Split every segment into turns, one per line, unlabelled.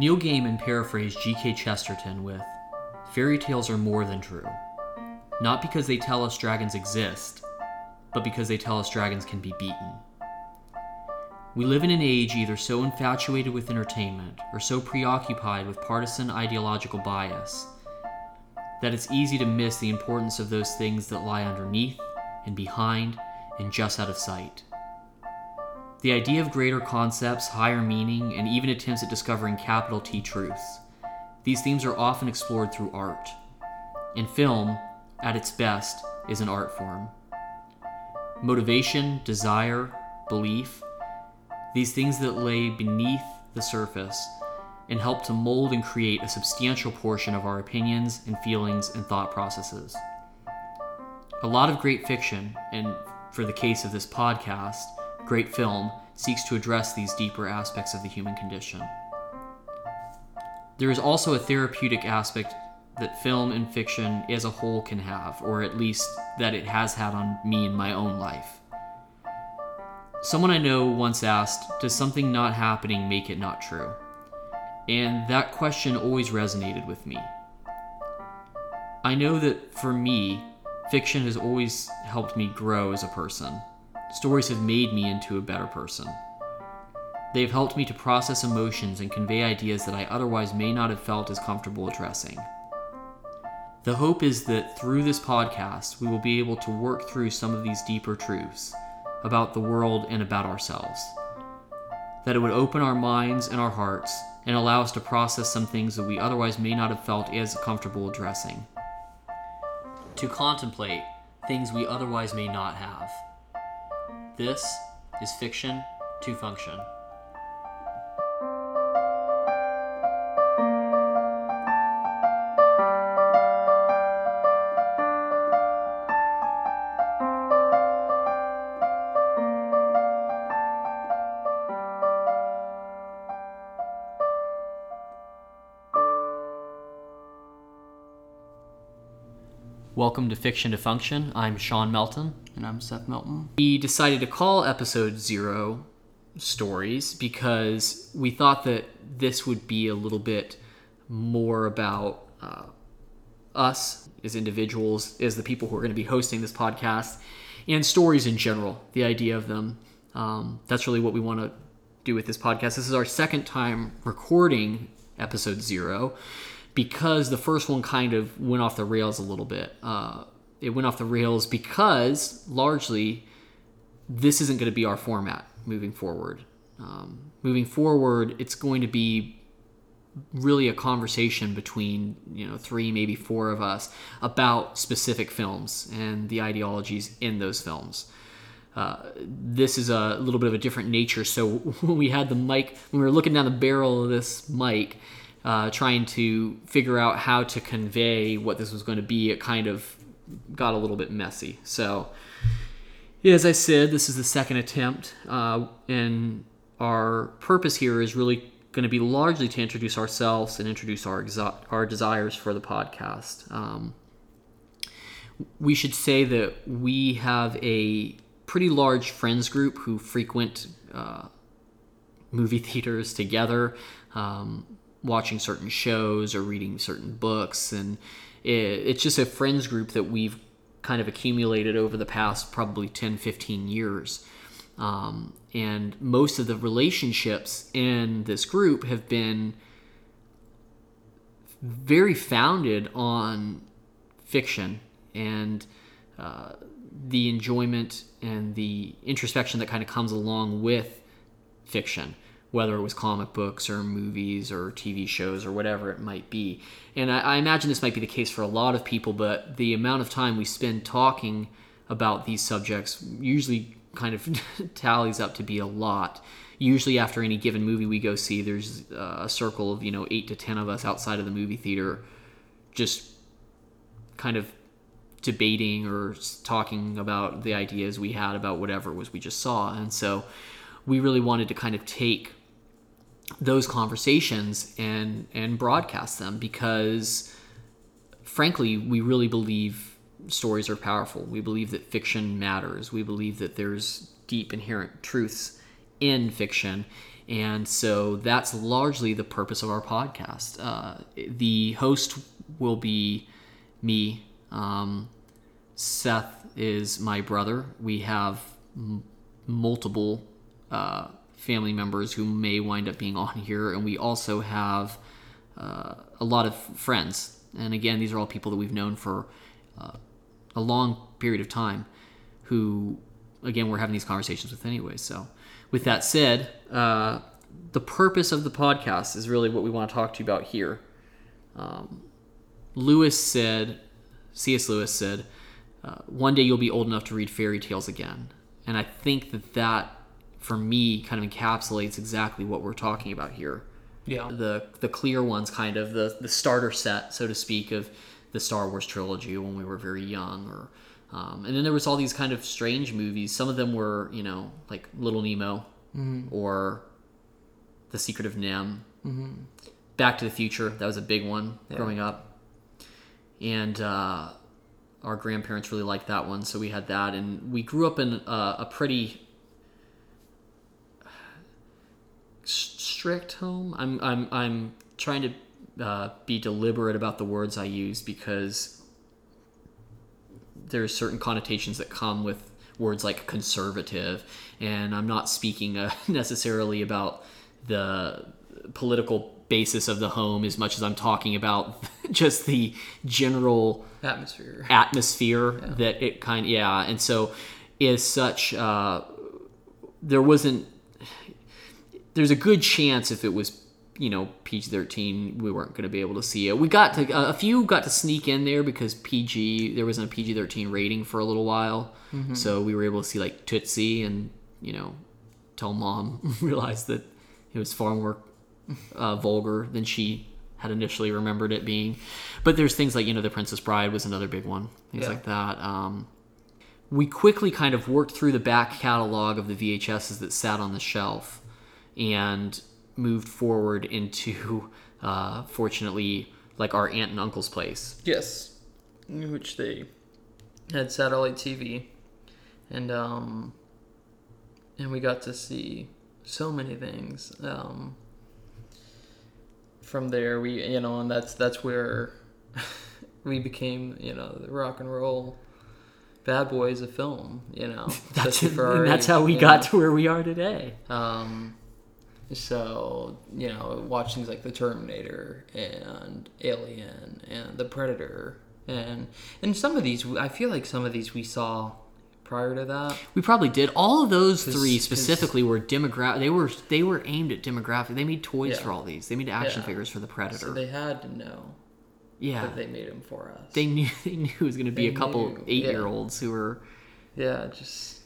Neil Gaiman paraphrased G.K. Chesterton with Fairy tales are more than true. Not because they tell us dragons exist, but because they tell us dragons can be beaten. We live in an age either so infatuated with entertainment or so preoccupied with partisan ideological bias that it's easy to miss the importance of those things that lie underneath and behind and just out of sight. The idea of greater concepts, higher meaning, and even attempts at discovering capital T truths. These themes are often explored through art. And film, at its best, is an art form. Motivation, desire, belief, these things that lay beneath the surface and help to mold and create a substantial portion of our opinions and feelings and thought processes. A lot of great fiction, and for the case of this podcast, great film, seeks to address these deeper aspects of the human condition. There is also a therapeutic aspect that film and fiction as a whole can have, or at least that it has had on me in my own life. Someone I know once asked, Does something not happening make it not true? And that question always resonated with me. I know that for me, fiction has always helped me grow as a person. Stories have made me into a better person. They have helped me to process emotions and convey ideas that I otherwise may not have felt as comfortable addressing. The hope is that through this podcast, we will be able to work through some of these deeper truths about the world and about ourselves. That it would open our minds and our hearts and allow us to process some things that we otherwise may not have felt as comfortable addressing. To contemplate things we otherwise may not have. This is fiction to function. Welcome to Fiction to Function. I'm Sean Melton.
And I'm Seth Melton.
We decided to call episode zero stories because we thought that this would be a little bit more about uh, us as individuals, as the people who are going to be hosting this podcast, and stories in general, the idea of them. Um, that's really what we want to do with this podcast. This is our second time recording episode zero because the first one kind of went off the rails a little bit. Uh, it went off the rails because largely this isn't going to be our format moving forward. Um, moving forward, it's going to be really a conversation between you know three maybe four of us about specific films and the ideologies in those films uh, this is a little bit of a different nature so when we had the mic when we were looking down the barrel of this mic uh, trying to figure out how to convey what this was going to be, it kind of got a little bit messy. So, as I said, this is the second attempt, uh, and our purpose here is really going to be largely to introduce ourselves and introduce our exo- our desires for the podcast. Um, we should say that we have a pretty large friends group who frequent uh, movie theaters together. Um, watching certain shows or reading certain books and it's just a friends group that we've kind of accumulated over the past probably 10 15 years. Um, and most of the relationships in this group have been very founded on fiction and uh, the enjoyment and the introspection that kind of comes along with fiction whether it was comic books or movies or TV shows or whatever it might be. And I, I, imagine this might be the case for a lot of people, but the amount of time we spend talking about these subjects usually kind of tallies up to be a lot. Usually, after any given movie we go see, there's a circle of, you know, eight to ten of us outside of the movie theater just kind of debating or talking about the ideas we had about whatever it was we just saw. And so we really wanted to kind of take those conversations and and broadcast them because frankly we really believe stories are powerful we believe that fiction matters we believe that there's deep inherent truths in fiction And so that's largely the purpose of our podcast. Uh, the host will be me. Um, Seth is my brother. We have m- multiple uh, family members who may wind up being on here, and we also have uh, a lot of friends. And again, these are all people that we've known for uh, a long period of time who, again, we're having these conversations with anyway. So, with that said, uh, the purpose of the podcast is really what we want to talk to you about here. Um, Lewis said, C.S. Lewis said, uh, one day you'll be old enough to read fairy tales again. And I think that that, for me, kind of encapsulates exactly what we're talking about here.
Yeah.
The the clear ones, kind of the the starter set, so to speak, of the Star Wars trilogy when we were very young, or um, and then there was all these kind of strange movies. Some of them were, you know, like Little Nemo or The Secret of NIMH. Mm-hmm. Back to the Future, that was a big one growing up. And uh, our grandparents really liked that one, so we had that. And we grew up in uh, a pretty strict home. I'm, I'm, I'm trying to uh, be deliberate about the words I use because there's certain connotations that come with words like conservative, and I'm not speaking uh, necessarily about the political basis of the home as much as I'm talking about just the general
Atmosphere.
atmosphere that it kind yeah and so as such uh, there wasn't there's a good chance if it was you know PG-13 we weren't going to be able to see it we got to a few got to sneak in there because PG there wasn't a PG-13 rating for a little while so we were able to see like Tootsie and you know tell mom realized that it was far more uh, vulgar than she had initially remembered it being. But there's things like you know, The Princess Bride was another big one, things
Yeah.
like that. Um, we quickly kind of worked through the back catalog of the VHSs that sat on the shelf, and moved forward into, uh, fortunately, like our aunt and uncle's place.
Yes, in which they had satellite TV, and um, and we got to see so many things. Um, from there, we you know, and that's that's where we became you know the rock and roll bad boys of film. You know,
That's,
especially for
and that's how we got
know.
to where we are today.
Um, so you know, watch things like The Terminator and Alien and The Predator and and some of these, I feel like some of these we saw prior to that.
We probably did. All of those
'Cause-
three specifically were demographic. They were they were aimed at demographic. They made toys
Yeah.
for all these. They made action
Yeah.
figures for the Predator.
So they had to know
yeah,
that they made them for us.
they knew they knew it was going to be
They
a couple
knew,
eight
yeah.
year olds who were
yeah, just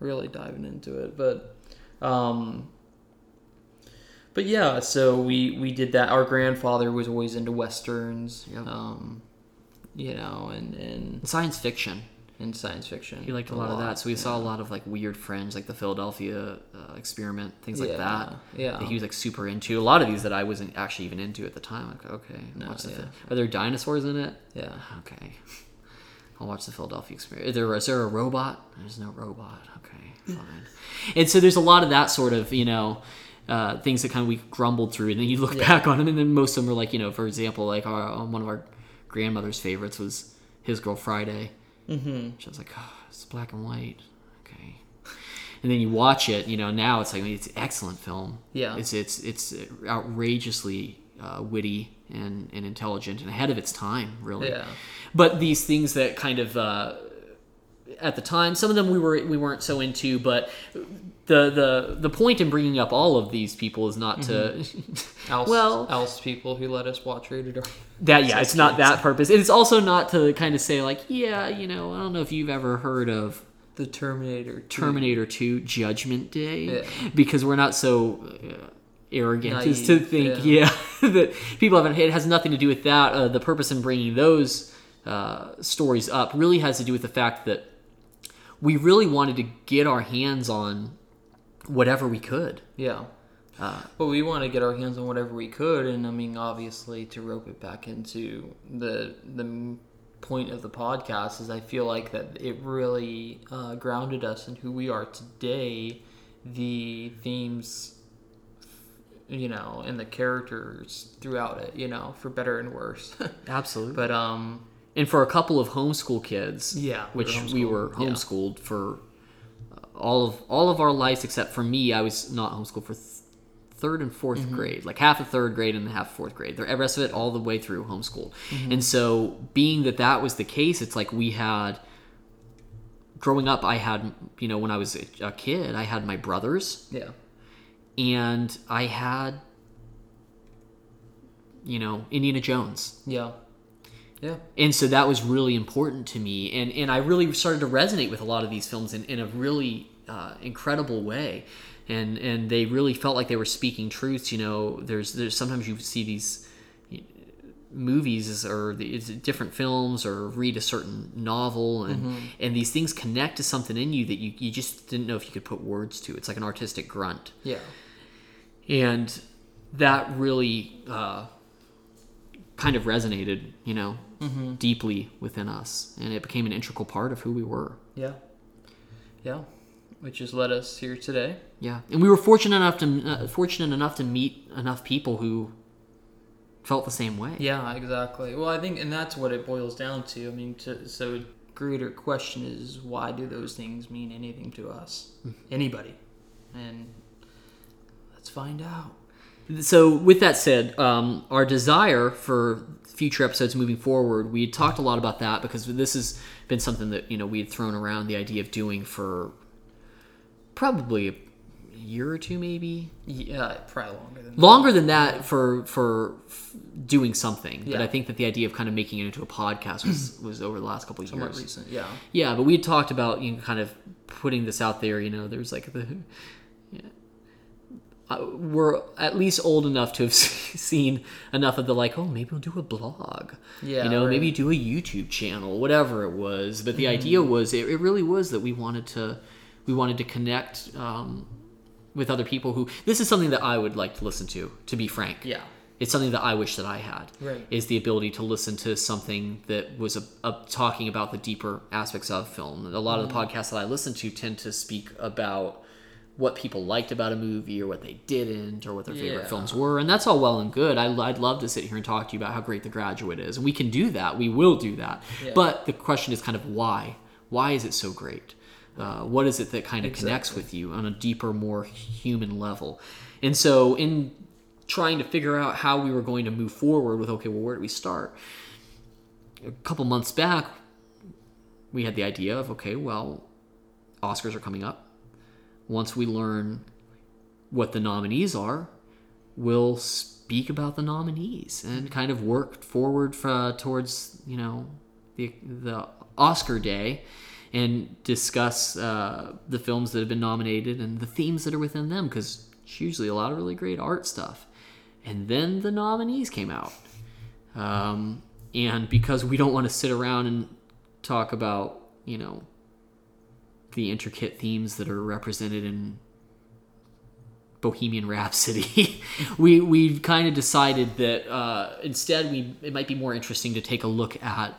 really diving into it. But um but yeah, so we we did that. Our grandfather was always into westerns.
Yep.
Um you know, and and
science fiction.
and science fiction.
He liked a lot, of that. So we saw a lot of like weird fringe, like the Philadelphia uh, experiment, things like
Yeah,
that.
yeah.
That he was like super into. A lot of these that I wasn't actually even into at the time. Like, okay,
No,
watch the
yeah.
Are there dinosaurs in it?
Yeah.
Okay. I'll watch the Philadelphia experiment. Is there, is there a robot? There's no robot. Okay, fine. and so there's a lot of that sort of, you know, uh, things that kind of we grumbled through. And then you look back on them, and then most of them are like, you know, for example, like our, um, one of our grandmother's favorites was His Girl Friday. Mm-hmm. She was like, oh, it's black and white. Okay. And then you watch it, you know, now it's like, it's an excellent film.
Yeah.
It's, it's, it's outrageously uh, witty and, and intelligent and ahead of its time, really
Yeah.
but these things that kind of uh, at the time some of them we were we weren't so into but the the the point in bringing up all of these people is not to
Else,
Well-
else people who let us watch rated R.
that yeah it's not that purpose it's also not to kind of say like yeah you know i don't know if you've ever heard of
The Terminator. 2.
terminator 2 judgment day
Yeah.
because we're not so uh, arrogant as to think
yeah.
yeah, that people haven't it has nothing to do with that uh, the purpose in bringing those uh, stories up really has to do with the fact that we really wanted to get our hands on whatever we could
Yeah.
Uh,
but we wanted to get our hands on whatever we could, and I mean, obviously, to rope it back into the the point of the podcast is I feel like that it really uh, grounded us in who we are today. The themes you know, and the characters throughout it, you know, for better and worse.
Absolutely.
but um,
and for a couple of homeschool kids,
Yeah,
which we were
homeschooled, yeah.
for uh, all of all of our lives except for me. I was not homeschooled for th- third and 4th
Mm-hmm.
grade, like half of third grade and half fourth grade. The rest of it all the way through homeschooled.
Mm-hmm.
And so, being that that was the case, it's like we had. Growing up, I had you know when I was a, a kid, I had my brothers
yeah,
and I had you know Indiana Jones.
yeah, yeah,
and so that was really important to me and and i really started to resonate with a lot of these films in, in a really uh, incredible way. And and they really felt like they were speaking truths you know there's there's sometimes you see these movies or the, it's different films or read a certain novel and and these things connect to something in you that you, you just didn't know if you could put words to. It's like an artistic grunt.
Yeah,
and that really uh, kind of resonated, you know, deeply within us, and it became an integral part of who we were.
yeah, yeah. Which has led us here today.
Yeah, and we were fortunate enough to uh, fortunate enough to meet enough people who felt the same way.
Yeah, exactly. Well, I think, and that's what it boils down to. I mean, to, so greater question is why do those things mean anything to us, anybody, and let's find out.
So, with that said, um, our desire for future episodes moving forward, we had talked a lot about that because this has been something that you know we had thrown around the idea of doing for probably a year or two, maybe
Yeah, probably longer than
longer than that for for doing something. But I think that the idea of kind of making it into a podcast was was over the last couple of
somewhat
years.
recent. Yeah,
Yeah, but we had talked about you know kind of putting this out there. You know, there's like the. Yeah. We're at least old enough to have seen enough of the like, oh, maybe we'll do a blog.
Yeah,
you know,
right.
maybe do a YouTube channel, whatever it was. But the
Mm-hmm.
idea was, it, it really was that we wanted to, we wanted to connect um, with other people who. This is something that I would like to listen to. To be frank,
yeah,
it's something that I wish that I had.
Right.
Is the ability to listen to something that was a, a, talking about the deeper aspects of film. A lot of the podcasts that I listen to tend to speak about what people liked about a movie or what they didn't or what their favorite
Yeah.
films were. And that's all well and good. I, I'd love to sit here and talk to you about how great The Graduate is. And we can do that. We will do that.
Yeah.
But the question is kind of why? Why is it so great? Uh, what is it that kind of connects with you on a deeper, more human level? And so, in trying to figure out how we were going to move forward with okay, well, where do we start? A couple months back, we had the idea of okay, well, Oscars are coming up. Once we learn what the nominees are, we'll speak about the nominees and kind of work forward for, towards you know the the Oscar day and discuss uh, the films that have been nominated and the themes that are within them because it's usually a lot of really great art stuff. And then the nominees came out, um, and because we don't want to sit around and talk about you know the intricate themes that are represented in Bohemian Rhapsody, we we kind of decided that uh, instead we it might be more interesting to take a look at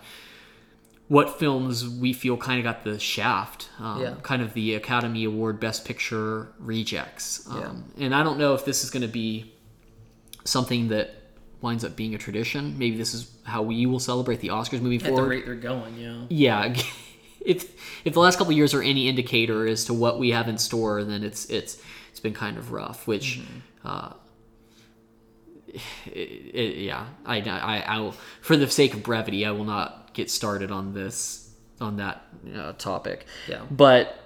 what films we feel kind of got the shaft, um,
Yeah.
kind of the Academy Award Best Picture rejects. Um, And I don't know if this is going to be something that winds up being a tradition. Maybe this is how we will celebrate the Oscars moving
at the
forward
rate they're going, yeah.
yeah if if the last couple of years are any indicator as to what we have in store then it's it's it's been kind of rough which uh it, it- yeah I, I i will for the sake of brevity i will not get started on this on that uh, topic
Yeah.
but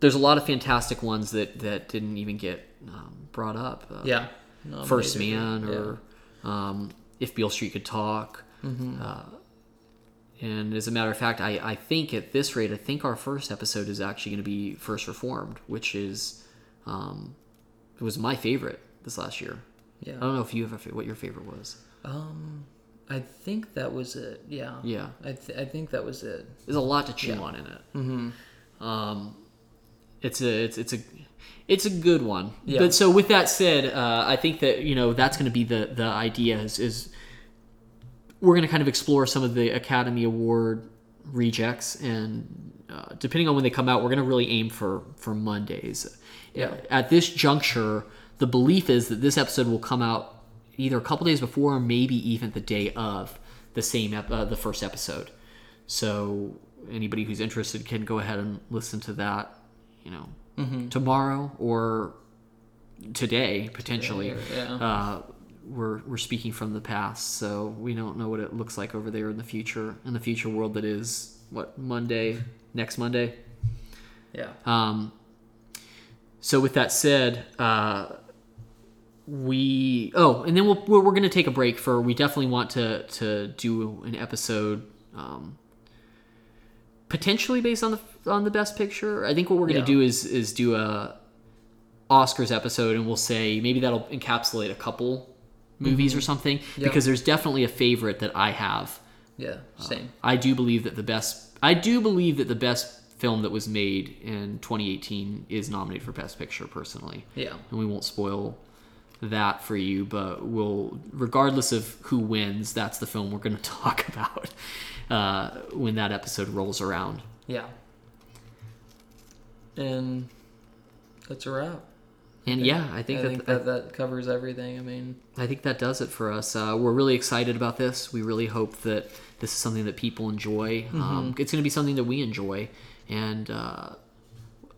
there's a lot of fantastic ones that that didn't even get um, brought up uh,
Yeah. No,
First. Man
Yeah.
or um, If Beale Street Could Talk. Uh, and as a matter of fact, I, I think at this rate, I think our first episode is actually going to be First Reformed, which is um, it was my favorite this last year.
Yeah.
I don't know if you have a, what your favorite was.
Um, I think that was it. Yeah.
Yeah.
I, th- I think that was it.
There's a lot to chew on in it. Mm-hmm. Um, it's a it's it's a it's a good one.
Yeah.
But so with that said, uh, I think that you know that's going to be the the idea is, is we're going to kind of explore some of the Academy Award rejects and uh, depending on when they come out, we're going to really aim for for Mondays.
Yeah.
At this juncture, the belief is that this episode will come out either a couple days before or maybe even the day of the same ep- uh, the first episode. So anybody who's interested can go ahead and listen to that, you know, tomorrow or today potentially.
Today, yeah.
Uh, we're we're speaking from the past, so we don't know what it looks like over there in the future, in the future world that is what Monday, next Monday.
Yeah.
Um, so with that said, uh, we oh, and then we'll, we're, we're going to take a break for. We definitely want to to do an episode, um, potentially based on the on the best picture. I think what we're going to
Yeah.
do is is do a Oscars episode, and we'll say maybe that'll encapsulate a couple movies or something
Yeah.
because there's definitely a favorite that I have.
Yeah. Same.
I do believe that the best I do believe that the best film that was made in 2018 is nominated for best picture personally.
Yeah.
And we won't spoil that for you, but we'll regardless of who wins, that's the film we're going to talk about uh, when that episode rolls around.
Yeah. And that's a wrap.
And yeah, I think
I
that
think that, that covers everything. I mean,
I think that does it for us. Uh, we're really excited about this. We really hope that this is something that people enjoy. Um, it's going to be something that we enjoy, and uh,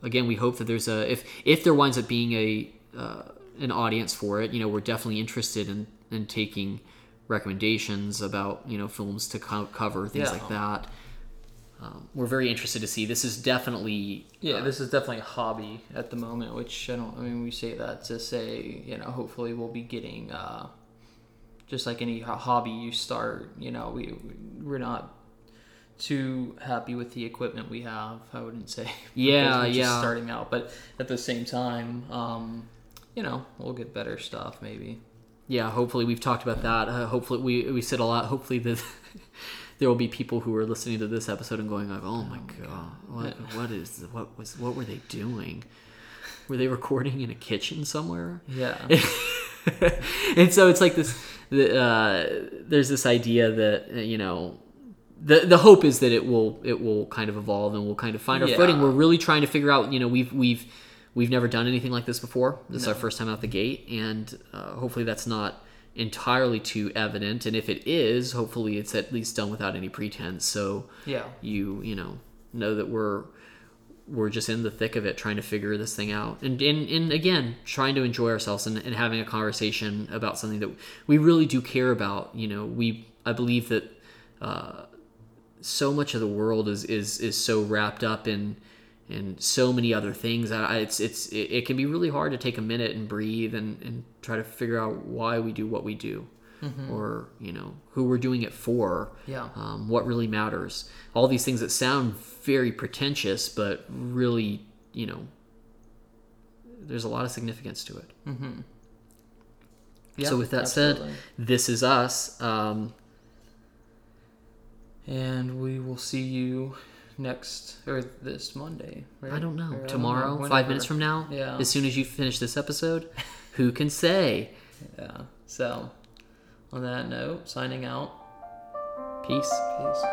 again, we hope that there's a if if there winds up being a uh, an audience for it. You know, we're definitely interested in in taking recommendations about you know films to co- cover things
Yeah.
like that. Um, we're very interested to see. This is definitely
yeah, this is definitely a hobby at the moment. Which I don't. I mean, we say that to say, you know, hopefully we'll be getting, uh, just like any hobby you start. You know, we we're not too happy with the equipment we have. I wouldn't say.
Yeah, yeah.
Starting out, but at the same time, um, you know, we'll get better stuff maybe.
yeah hopefully we've talked about that uh, hopefully we we said a lot hopefully that there will be people who are listening to this episode and going like oh my god what what is what was what were they doing? Were they recording in a kitchen somewhere?
Yeah.
and so it's like this the, uh, there's this idea that uh, you know the the hope is that it will it will kind of evolve and we'll kind of find our
Yeah.
footing. We're really trying to figure out you know we've we've we've never done anything like this before. This is our first time out the gate and uh, hopefully that's not entirely too evident and if it is hopefully it's at least done without any pretense. So
Yeah.
you you know know that we're we're just in the thick of it trying to figure this thing out. And and, and again trying to enjoy ourselves and, and having a conversation about something that we really do care about you know. We i believe that uh, so much of the world is is is so wrapped up in in so many other things. I, it's it's it, it can be really hard to take a minute and breathe and and try to figure out why we do what we do or you know who we're doing it for
Yeah.
um, what really matters. All these things that sound very pretentious but really you know there's a lot of significance to it.
Yeah,
so with that
absolutely.
said this is us um,
And we will see you next or this Monday. Right?
i don't know
Or I don't
tomorrow
know,
five minutes from now
Yeah.
as soon as you finish this episode who can say
Yeah. So, on that note, signing out.
peace
Peace.